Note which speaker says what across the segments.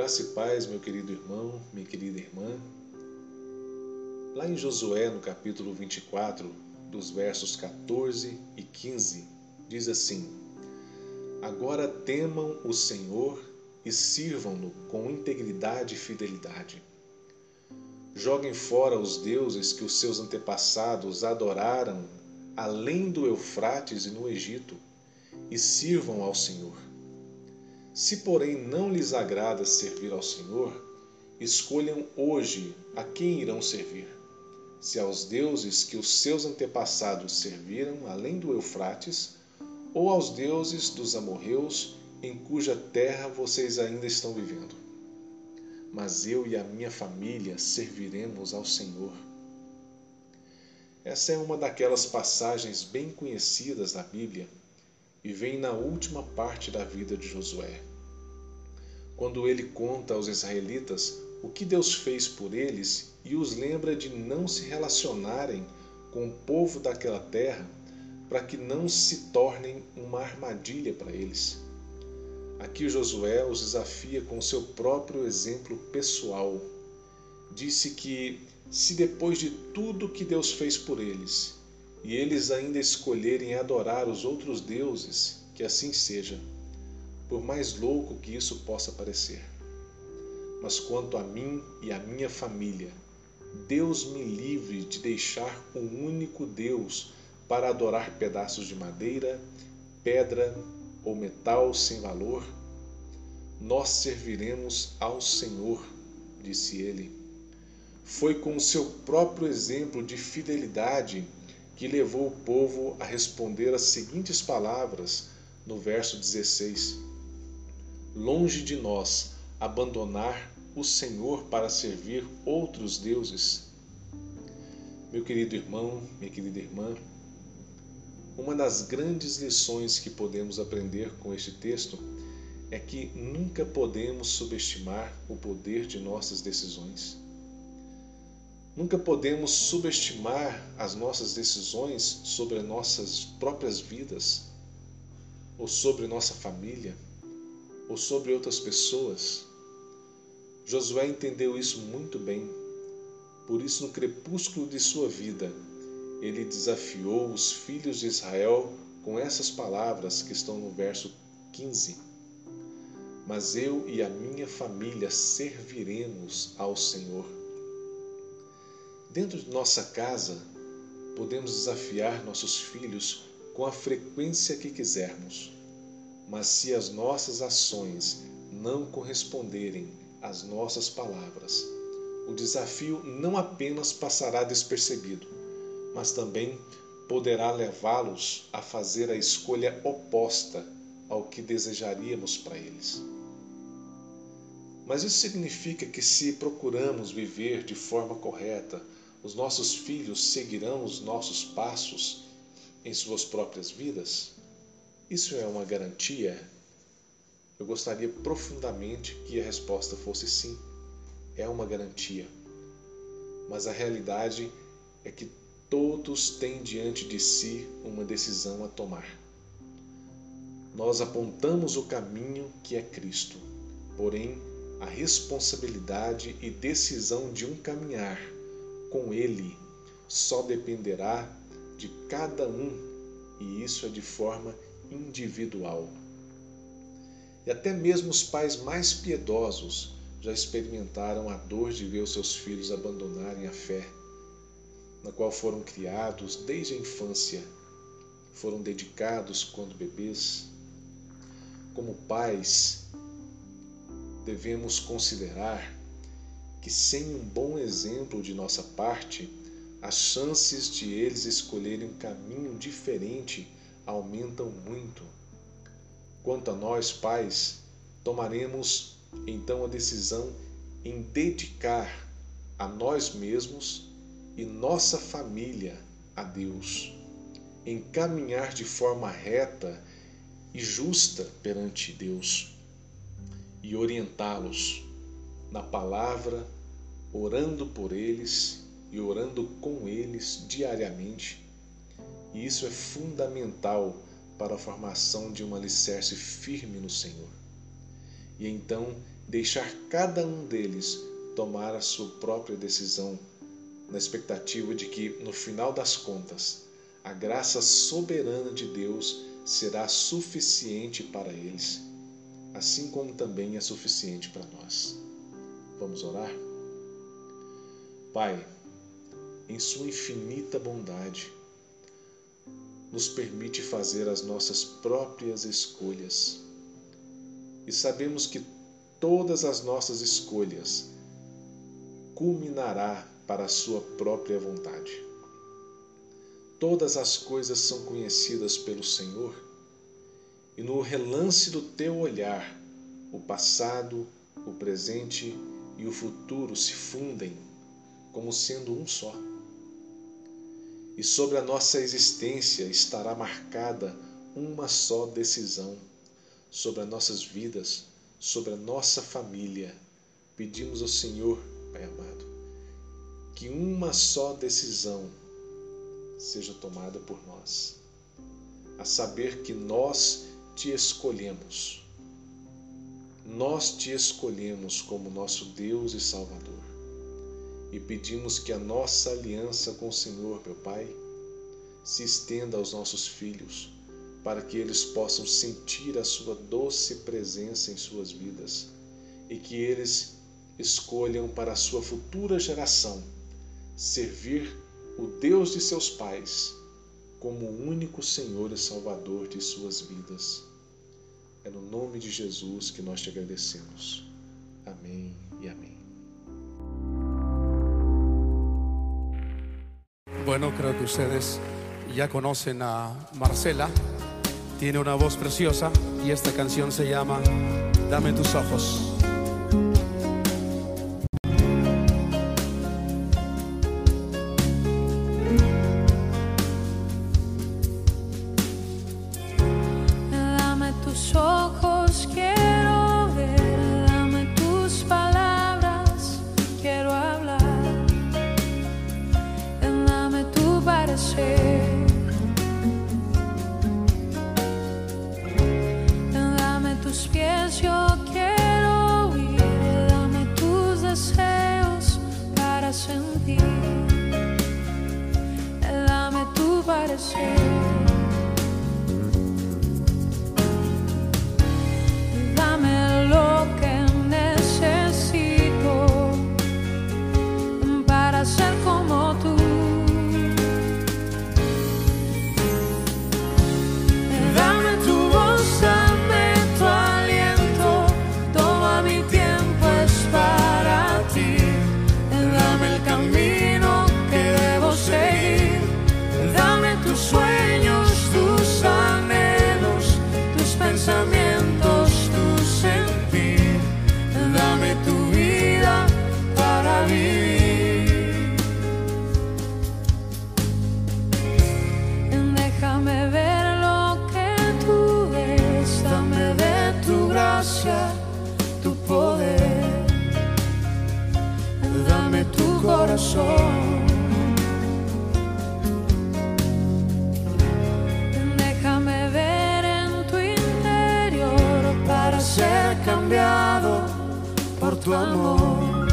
Speaker 1: Graça e paz, meu querido irmão, minha querida irmã. Lá em Josué, no capítulo 24, dos versos 14 e 15, diz assim: Agora temam o Senhor e sirvam-no com integridade e fidelidade. Joguem fora os deuses que os seus antepassados adoraram além do Eufrates e no Egito, e sirvam ao Senhor. Se, porém, não lhes agrada servir ao Senhor, escolham hoje a quem irão servir: se aos deuses que os seus antepassados serviram além do Eufrates, ou aos deuses dos amorreus em cuja terra vocês ainda estão vivendo. Mas eu e a minha família serviremos ao Senhor. Essa é uma daquelas passagens bem conhecidas da Bíblia e vem na última parte da vida de Josué. Quando ele conta aos israelitas o que Deus fez por eles e os lembra de não se relacionarem com o povo daquela terra para que não se tornem uma armadilha para eles. Aqui Josué os desafia com seu próprio exemplo pessoal. Disse que se depois de tudo que Deus fez por eles, e eles ainda escolherem adorar os outros deuses, que assim seja, por mais louco que isso possa parecer. Mas quanto a mim e a minha família, Deus me livre de deixar um único Deus para adorar pedaços de madeira, pedra ou metal sem valor. Nós serviremos ao Senhor, disse ele. Foi com o seu próprio exemplo de fidelidade que levou o povo a responder as seguintes palavras no verso 16: Longe de nós abandonar o Senhor para servir outros deuses. Meu querido irmão, minha querida irmã, uma das grandes lições que podemos aprender com este texto é que nunca podemos subestimar o poder de nossas decisões. Nunca podemos subestimar as nossas decisões sobre nossas próprias vidas, ou sobre nossa família, ou sobre outras pessoas. Josué entendeu isso muito bem. Por isso, no crepúsculo de sua vida, ele desafiou os filhos de Israel com essas palavras que estão no verso 15. Mas eu e a minha família serviremos ao Senhor. Dentro de nossa casa, podemos desafiar nossos filhos com a frequência que quisermos, mas se as nossas ações não corresponderem às nossas palavras, o desafio não apenas passará despercebido, mas também poderá levá-los a fazer a escolha oposta ao que desejaríamos para eles. Mas isso significa que, se procuramos viver de forma correta, os nossos filhos seguirão os nossos passos em suas próprias vidas? Isso é uma garantia? Eu gostaria profundamente que a resposta fosse sim. É uma garantia. Mas a realidade é que todos têm diante de si uma decisão a tomar. Nós apontamos o caminho que é Cristo, porém, a responsabilidade e decisão de um caminhar com Ele só dependerá de cada um, e isso é de forma individual. E até mesmo os pais mais piedosos já experimentaram a dor de ver os seus filhos abandonarem a fé, na qual foram criados desde a infância, foram dedicados quando bebês. Como pais, devemos considerar que sem um bom exemplo de nossa parte, as chances de eles escolherem um caminho diferente aumentam muito. Quanto a nós, pais, tomaremos então a decisão em dedicar a nós mesmos e nossa família a Deus, em caminhar de forma reta e justa perante Deus e orientá-los na palavra, orando por eles e orando com eles diariamente. E isso é fundamental para a formação de um alicerce firme no Senhor. e então deixar cada um deles tomar a sua própria decisão, na expectativa de que, no final das contas, a graça soberana de Deus será suficiente para eles, assim como também é suficiente para nós. Vamos orar? Pai, em Sua infinita bondade, nos permite fazer as nossas próprias escolhas. E sabemos que todas as nossas escolhas culminará para a sua própria vontade. Todas as coisas são conhecidas pelo Senhor, e no relance do teu olhar, o passado, o presente e o futuro se fundem como sendo um só. E sobre a nossa existência estará marcada uma só decisão sobre as nossas vidas, sobre a nossa família. Pedimos ao Senhor, Pai amado, que uma só decisão seja tomada por nós, a saber que nós te escolhemos. Nós te escolhemos como nosso Deus e Salvador e pedimos que a nossa aliança com o Senhor, meu Pai, se estenda aos nossos filhos, para que eles possam sentir a Sua doce presença em suas vidas e que eles escolham para a sua futura geração servir o Deus de seus pais como o único Senhor e Salvador de suas vidas. É no nome de Jesus que nós te agradecemos. Amém e amém.
Speaker 2: Bueno, creo que ustedes ya conocen a Marcela. Tiene una voz preciosa y esta canción se llama Dame tus ojos.
Speaker 3: Déjame ver en tu interior para ser cambiado por tu amor.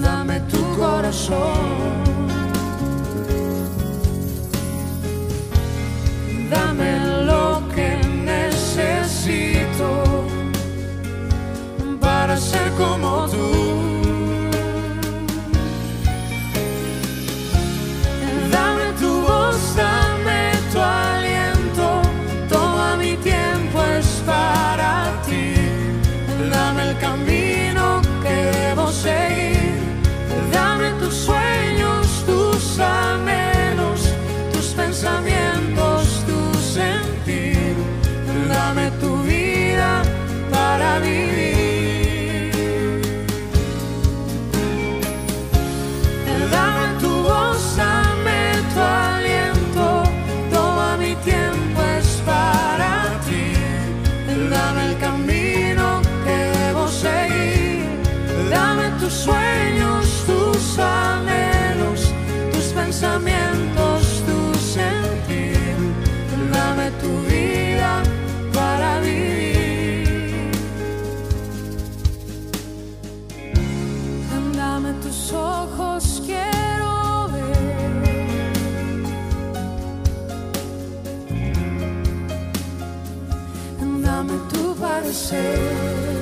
Speaker 3: Dame tu corazón. Dame lo que necesito para ser como tú. Dame el camino que debo seguir. Dame tus sueños, tus anhelos, tus pensamientos, tu sentir. Dame tu vida para vivir. Dame tus
Speaker 2: ojos que the same.